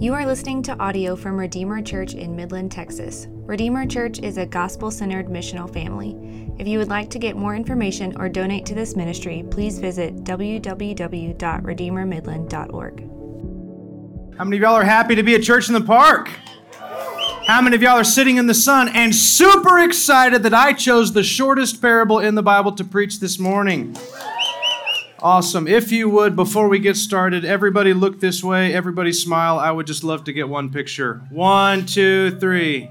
You are listening to audio from Redeemer Church in Midland, Texas. Redeemer Church is a gospel centered missional family. If you would like to get more information or donate to this ministry, please visit www.redeemermidland.org. How many of y'all are happy to be at church in the park? How many of y'all are sitting in the sun and super excited that I chose the shortest parable in the Bible to preach this morning? Awesome. If you would, before we get started, everybody look this way, everybody smile. I would just love to get one picture. One, two, three.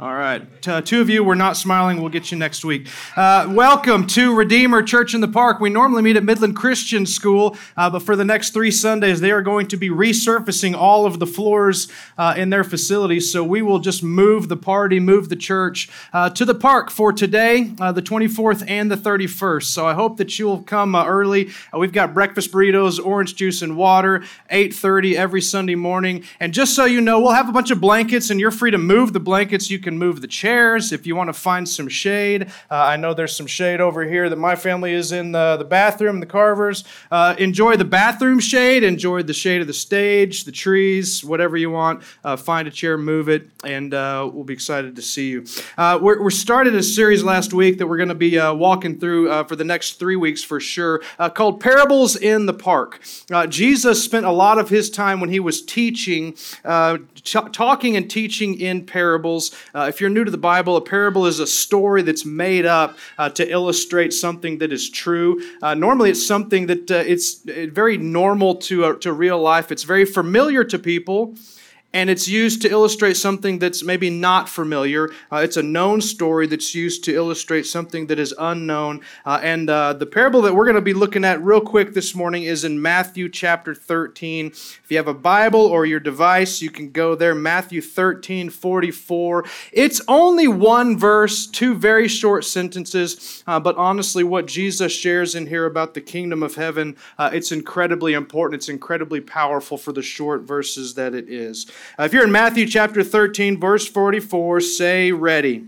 All right. Uh, two of you were not smiling. We'll get you next week. Uh, welcome to Redeemer Church in the Park. We normally meet at Midland Christian School, uh, but for the next three Sundays, they are going to be resurfacing all of the floors uh, in their facilities. So we will just move the party, move the church uh, to the park for today, uh, the 24th and the 31st. So I hope that you'll come early. we've got breakfast burritos, orange juice, and water, 8:30 every Sunday morning. And just so you know, we'll have a bunch of blankets, and you're free to move the blankets. You can can move the chairs if you want to find some shade. Uh, I know there's some shade over here that my family is in the, the bathroom, the Carvers. Uh, enjoy the bathroom shade, enjoy the shade of the stage, the trees, whatever you want. Uh, find a chair, move it, and uh, we'll be excited to see you. Uh, we're, we started a series last week that we're going to be uh, walking through for the next three weeks for sure, called Parables in the Park. Jesus spent a lot of his time when he was teaching, talking and teaching in parables. Uh, if you're new to the Bible, a parable is a story that's made up uh, to illustrate something that is true. Uh, normally, it's something that uh, it's uh, very normal to, uh, to real life. It's very familiar to people and it's used to illustrate something that's maybe not familiar. Uh, it's a known story that's used to illustrate something that is unknown. Uh, and uh, the parable that we're going to be looking at real quick this morning is in Matthew chapter 13. If you have a Bible or your device, you can go there. Matthew 13, 44. It's only one verse, two very short sentences, uh, but honestly, what Jesus shares in here about the kingdom of heaven, uh, it's incredibly important. It's incredibly powerful for the short verses that it is. Uh, if you're in Matthew chapter 13, verse 44, say ready.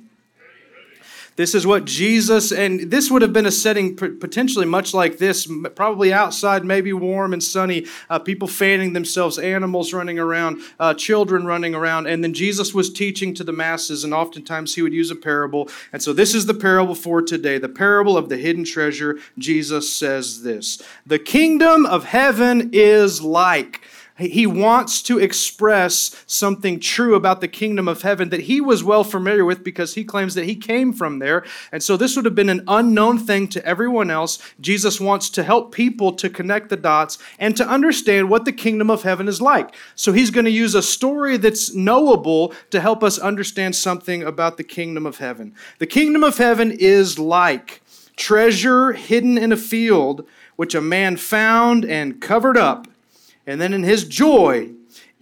This is what Jesus, and this would have been a setting potentially much like this, probably outside, maybe warm and sunny, uh, people fanning themselves, animals running around, uh, children running around. And then Jesus was teaching to the masses, and oftentimes he would use a parable. And so this is the parable for today the parable of the hidden treasure. Jesus says this The kingdom of heaven is like. He wants to express something true about the kingdom of heaven that he was well familiar with because he claims that he came from there. And so this would have been an unknown thing to everyone else. Jesus wants to help people to connect the dots and to understand what the kingdom of heaven is like. So he's going to use a story that's knowable to help us understand something about the kingdom of heaven. The kingdom of heaven is like treasure hidden in a field, which a man found and covered up. And then in his joy,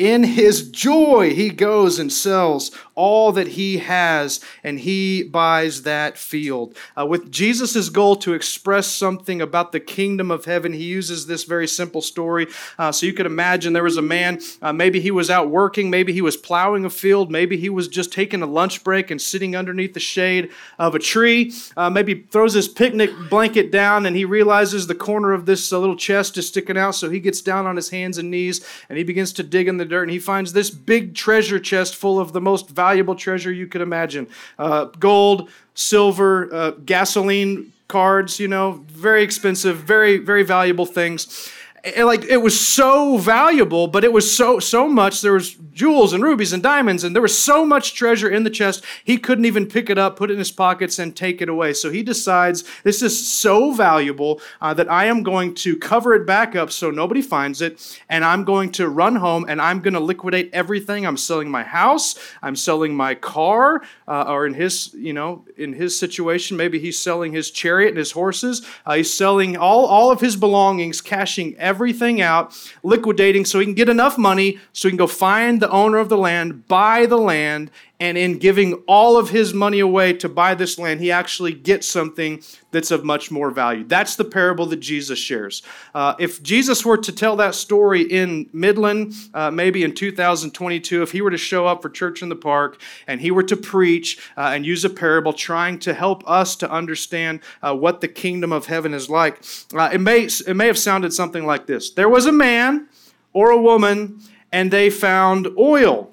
in his joy, he goes and sells all that he has and he buys that field. Uh, with Jesus' goal to express something about the kingdom of heaven, he uses this very simple story. Uh, so you could imagine there was a man, uh, maybe he was out working, maybe he was plowing a field, maybe he was just taking a lunch break and sitting underneath the shade of a tree. Uh, maybe throws his picnic blanket down and he realizes the corner of this uh, little chest is sticking out. So he gets down on his hands and knees and he begins to dig in the dirt and he finds this big treasure chest full of the most valuable treasure you could imagine. Uh, gold, silver, uh, gasoline cards, you know, very expensive, very, very valuable things and like it was so valuable but it was so so much. There was jewels and rubies and diamonds and there was so much treasure in the chest he couldn't even pick it up put it in his pockets and take it away. So he decides this is so valuable uh, that i am going to cover it back up so nobody finds it and i'm going to run home and i'm going to liquidate everything. I'm selling my house i'm selling my car uh, or in his you know in his situation maybe he's selling his chariot and his horses. Uh, he's selling all, all of his belongings cashing everything everything out, liquidating so he can get enough money so he can go find the owner of the land, buy the land, and in giving all of his money away to buy this land, he actually gets something that's of much more value. That's the parable that Jesus shares. Uh, if Jesus were to tell that story in Midland, uh, maybe in 2022, if he were to show up for Church in the Park and he were to preach uh, and use a parable trying to help us to understand uh, what the kingdom of heaven is like, uh, it, may, it may have sounded something like this There was a man or a woman and they found oil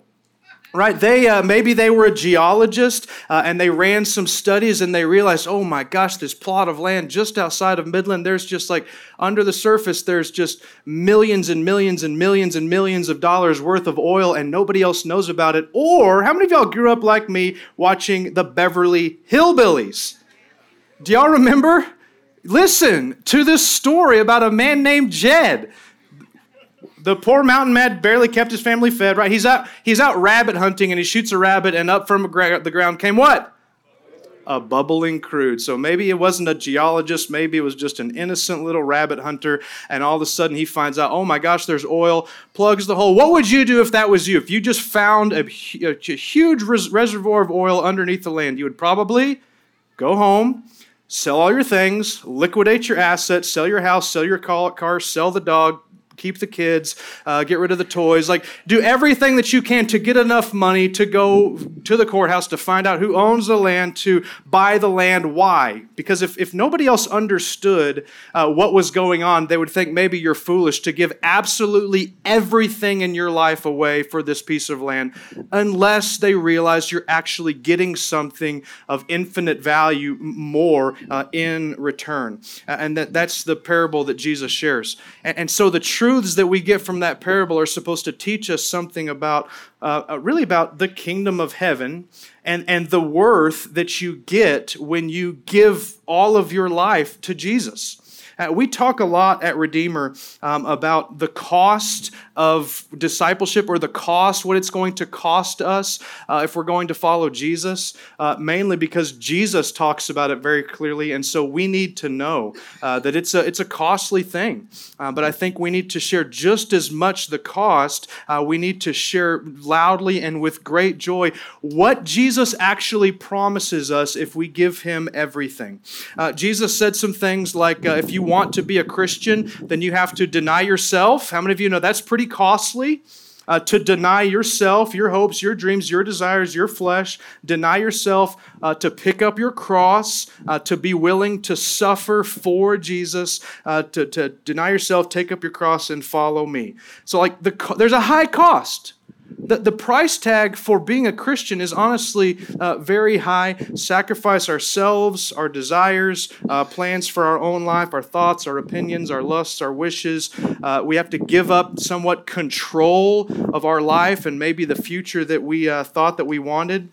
right they uh, maybe they were a geologist uh, and they ran some studies and they realized oh my gosh this plot of land just outside of midland there's just like under the surface there's just millions and millions and millions and millions of dollars worth of oil and nobody else knows about it. Or how many of y'all grew up like me watching the beverly hillbillies? Do y'all remember? Listen to this story about a man named jed the poor mountain man barely kept his family fed, right? He's out, he's out rabbit hunting and he shoots a rabbit, and up from the ground came what? A bubbling crude. So maybe it wasn't a geologist, maybe it was just an innocent little rabbit hunter, and all of a sudden he finds out, oh my gosh, there's oil, plugs the hole. What would you do if that was you? If you just found a, a huge res- reservoir of oil underneath the land, you would probably go home sell all your things, liquidate your assets, sell your house, sell your car, sell the dog, keep the kids, uh, get rid of the toys. Like, do everything that you can to get enough money to go to the courthouse to find out who owns the land, to buy the land. Why? Because if, if nobody else understood uh, what was going on, they would think maybe you're foolish to give absolutely everything in your life away for this piece of land, unless they realize you're actually getting something of infinite value more uh, in return. and that, that's the parable that Jesus shares. And, and so the truth truths that we get from that parable are supposed to teach us something about, uh, uh, really about the kingdom of heaven and, and the worth that you get when you give all of your life to Jesus. Uh, we talk a lot at Redeemer um, about the cost of discipleship or the cost, what it's going to cost us uh, if we're going to follow Jesus, uh, mainly because Jesus talks about it very clearly. And so we need to know uh, that it's a, it's a costly thing. Uh, but I think we need to share just as much the cost. Uh, we need to share loudly and with great joy what Jesus actually promises us if we give him everything. Jesus said some things like, if you want to be a Christian, then you have to deny yourself. How many of you know that's pretty costly? Uh, to deny yourself, your hopes, your dreams, your desires, your flesh, deny yourself, uh, to pick up your cross, uh, to be willing to suffer for Jesus, uh, to, to deny yourself, take up your cross, and follow me. So, like, the, there's a high cost the, the price tag for being a Christian is honestly uh, very high. Sacrifice ourselves, our desires, uh, plans for our own life, our thoughts, our opinions, our lusts, our wishes. Uh, we have to give up somewhat control of our life and maybe the future that we uh, thought that we wanted.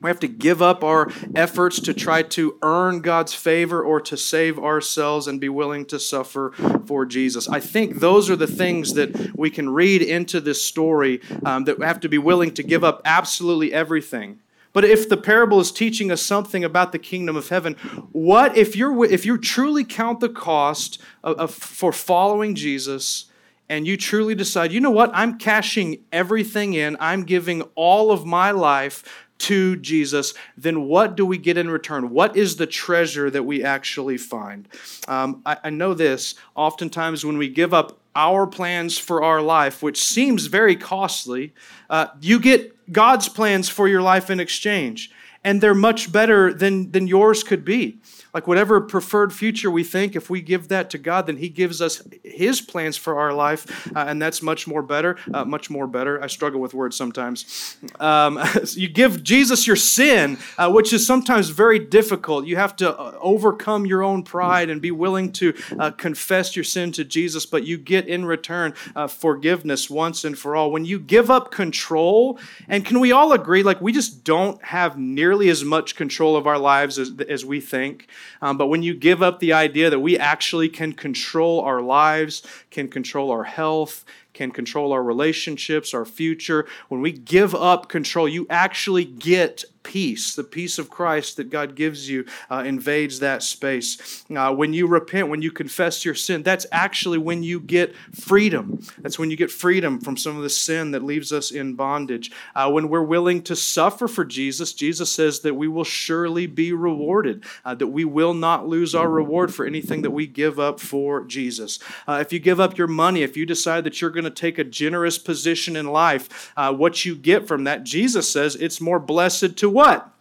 We have to give up our efforts to try to earn God's favor or to save ourselves and be willing to suffer for Jesus. I think those are the things that we can read into this story um, that we have to be willing to give up absolutely everything. But if the parable is teaching us something about the kingdom of heaven, what if you're if you truly count the cost of, of, for following Jesus? and you truly decide, you know what, I'm cashing everything in, I'm giving all of my life to Jesus, then what do we get in return? What is the treasure that we actually find? Um, I, I know this. Oftentimes, when we give up our plans for our life, which seems very costly, uh, you get God's plans for your life in exchange. And they're much better than, than yours could be. Like whatever preferred future we think, if we give that to God, then He gives us His plans for our life, uh, and that's much more better. Uh, much more better. I struggle with words sometimes. Um, you give Jesus your sin, uh, which is sometimes very difficult. You have to uh, overcome your own pride and be willing to uh, confess your sin to Jesus, but you get in return uh, forgiveness once and for all. When you give up control, and can we all agree, like we just don't have nearly as much control of our lives as, as we think? Um, but when you give up the idea that we actually can control our lives, can control our health, can control our relationships, our future, when we give up control, you actually get peace, the peace of Christ that God gives you, uh, invades that space. Uh, when you repent, when you confess your sin, that's actually when you get freedom. That's when you get freedom from some of the sin that leaves us in bondage. Uh, when we're willing to suffer for Jesus, Jesus says that we will surely be rewarded, uh, that we will not lose our reward for anything that we give up for Jesus. Uh, if you give up your money, if you decide that you're going to take a generous position in life, uh, what you get from that, Jesus says it's more blessed to what?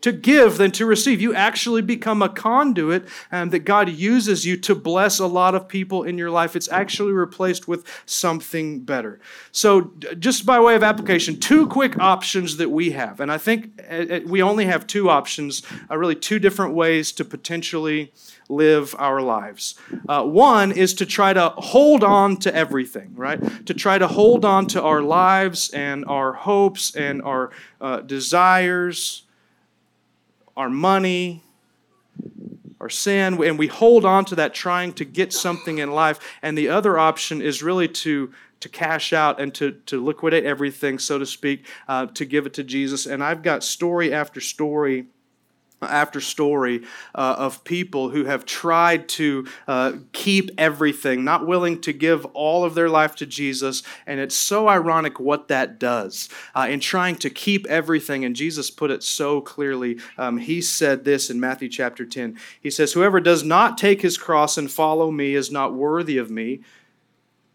To give than to receive. You actually become a conduit and that God uses you to bless a lot of people in your life. It's actually replaced with something better. So, just by way of application, two quick options that we have. And I think uh, uh, we only have two options, uh, really, two different ways to potentially live our lives. Uh, one is to try to hold on to everything, right? To try to hold on to our lives and our hopes and our uh, desires our money, our sin, and we hold on to that trying to get something in life. And the other option is really to to cash out and to, to liquidate everything, so to speak, uh, to give it to Jesus. And I've got story after story after story uh, of people who have tried to uh, keep everything, not willing to give all of their life to Jesus. And it's so ironic what that does uh, in trying to keep everything. And Jesus put it so clearly. Um, he said this in Matthew chapter 10. He says, Whoever does not take his cross and follow me is not worthy of me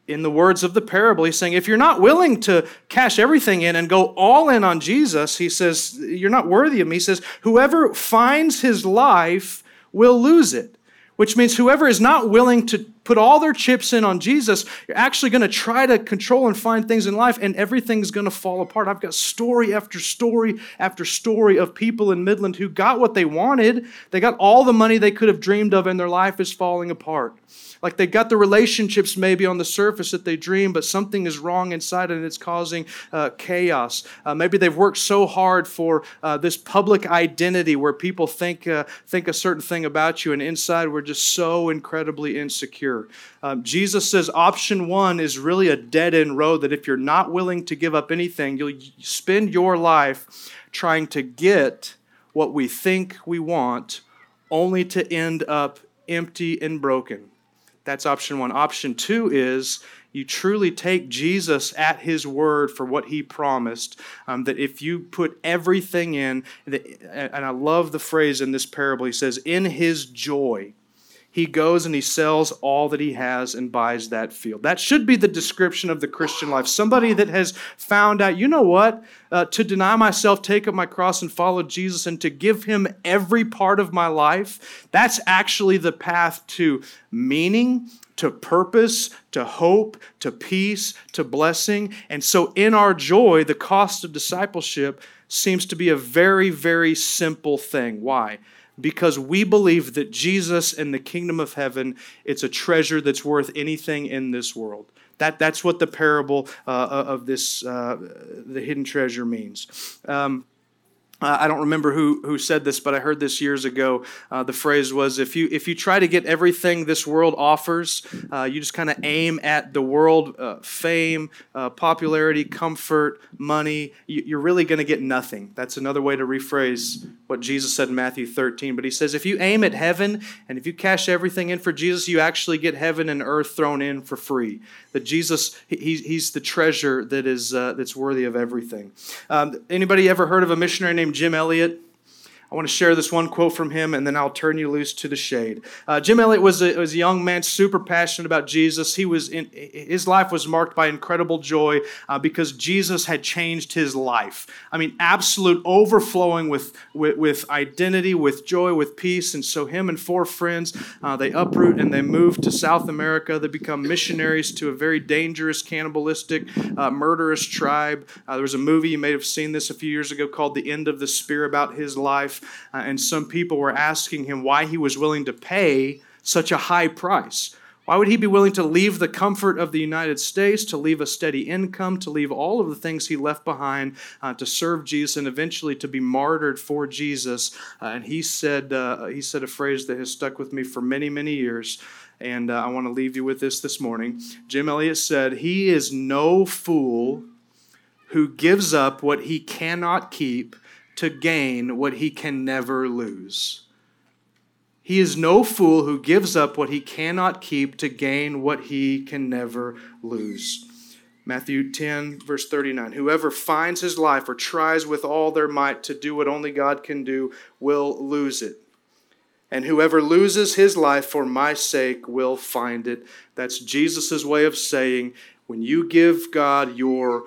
in the words of the parable, he's saying, if you're not willing to cash everything in and go all in on Jesus, he says, you're not worthy of me. He says, whoever finds his life will lose it, which means whoever is not willing to put all their chips in on Jesus, you're actually going to try to control and find things in life, and everything's going to fall apart. I've got story after story after story of people in Midland who got what they wanted. They got all the money they could have dreamed of, and their life is falling apart. Like they got the relationships maybe on the surface that they dream, but something is wrong inside and it's causing uh, chaos. Uh, maybe they've worked so hard for uh, this public identity where people think, uh, think a certain thing about you, and inside we're just so incredibly insecure. Um, Jesus says option one is really a dead end road that if you're not willing to give up anything, you'll spend your life trying to get what we think we want only to end up empty and broken. That's option one. Option two is you truly take Jesus at his word for what he promised. Um, that if you put everything in, and I love the phrase in this parable, he says, in his joy he goes and he sells all that he has and buys that field. That should be the description of the Christian life. Somebody that has found out, you know what? Uh, to deny myself, take up my cross, and follow Jesus, and to give him every part of my life, that's actually the path to meaning, to purpose, to hope, to peace, to blessing. And so, in our joy, the cost of discipleship seems to be a very, very simple thing. Why? Because we believe that Jesus and the kingdom of heaven, it's a treasure that's worth anything in this world. That, that's what the parable uh, of this, uh, the hidden treasure means. Um, uh, I don't remember who, who said this, but I heard this years ago. Uh, the phrase was if you, if you try to get everything this world offers, uh, you just kind of aim at the world uh, fame, uh, popularity, comfort, money, you, are really going to get nothing. That's another way to rephrase what Jesus said in Matthew 13. But he says if you aim at heaven and if you cash everything in for Jesus, you actually get heaven and earth thrown in for free. That Jesus, he, he's the treasure that is, uh, that's worthy of everything. Um, anybody ever heard of a missionary named Jim Elliot. I want to share this one quote from him, and then I'll turn you loose to the shade. Uh, Jim Elliot was a, was a young man, super passionate about Jesus. He was in, his life was marked by incredible joy uh, because Jesus had changed his life. I mean, absolute overflowing with, with, with identity, with joy, with peace. And so, him and four friends uh, they uproot and they move to South America. They become missionaries to a very dangerous, cannibalistic, uh, murderous tribe. Uh, there was a movie you may have seen this a few years ago called "The End of the Spear" about his life. Uh, and some people were asking him why he was willing to pay such a high price. Why would he be willing to leave the comfort of the United States, to leave a steady income, to leave all of the things he left behind uh, to serve Jesus and eventually to be martyred for Jesus? Uh, and he said, uh, he said a phrase that has stuck with me for many, many years. And uh, I want to leave you with this this morning. Jim Elliot said, He is no fool who gives up what he cannot keep to gain what he can never lose. He is no fool who gives up what he cannot keep to gain what he can never lose. Matthew 10, verse 39 Whoever finds his life or tries with all their might to do what only God can do will lose it. And whoever loses his life for my sake will find it. That's Jesus' way of saying when you give God your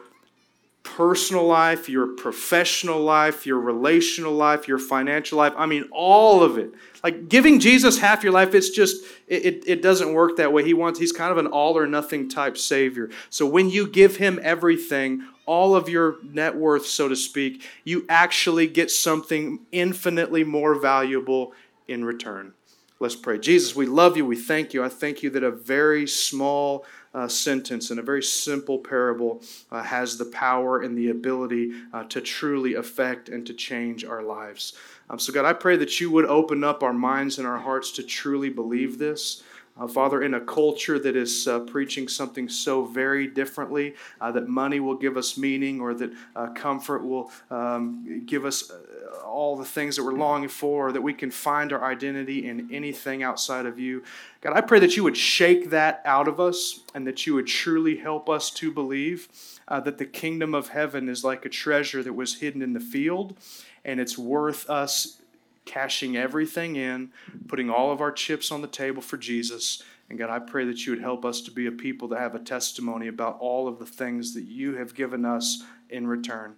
personal life, your professional life, your relational life, your financial life. I mean, all of it. Like giving Jesus half your life, it's just, it, it, it doesn't work that way. He wants, he's kind of an all or nothing type Savior. So when you give him everything, all of your net worth, so to speak, you actually get something infinitely more valuable in return. Let's pray. Jesus, we love you. We thank you. I thank you that a very small uh, sentence and a very simple parable uh, has the power and the ability uh, to truly affect and to change our lives. Um, so, God, I pray that you would open up our minds and our hearts to truly believe this. Uh, Father, in a culture that is uh, preaching something so very differently, uh, that money will give us meaning or that uh, comfort will um, give us uh, all the things that we're longing for, or that we can find our identity in anything outside of you. God, I pray that you would shake that out of us and that you would truly help us to believe uh, that the kingdom of heaven is like a treasure that was hidden in the field and it's worth us cashing everything in, putting all of our chips on the table for Jesus. And God, I pray that you would help us to be a people that have a testimony about all of the things that you have given us in return.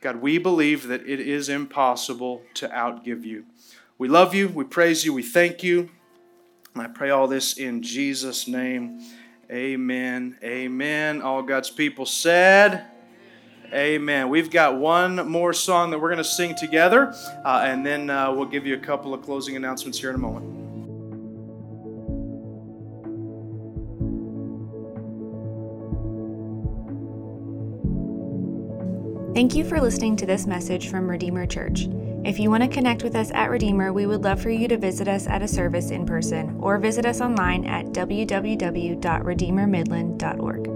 God, we believe that it is impossible to outgive you. We love you, we praise you, we thank you. And I pray all this in Jesus' name. Amen. Amen. All God's people said, Amen. We've got one more song that we're going to sing together, uh, and then uh, we'll give you a couple of closing announcements here in a moment. Thank you for listening to this message from Redeemer Church. If you want to connect with us at Redeemer, we would love for you to visit us at a service in person or visit us online at www.redeemermidland.org.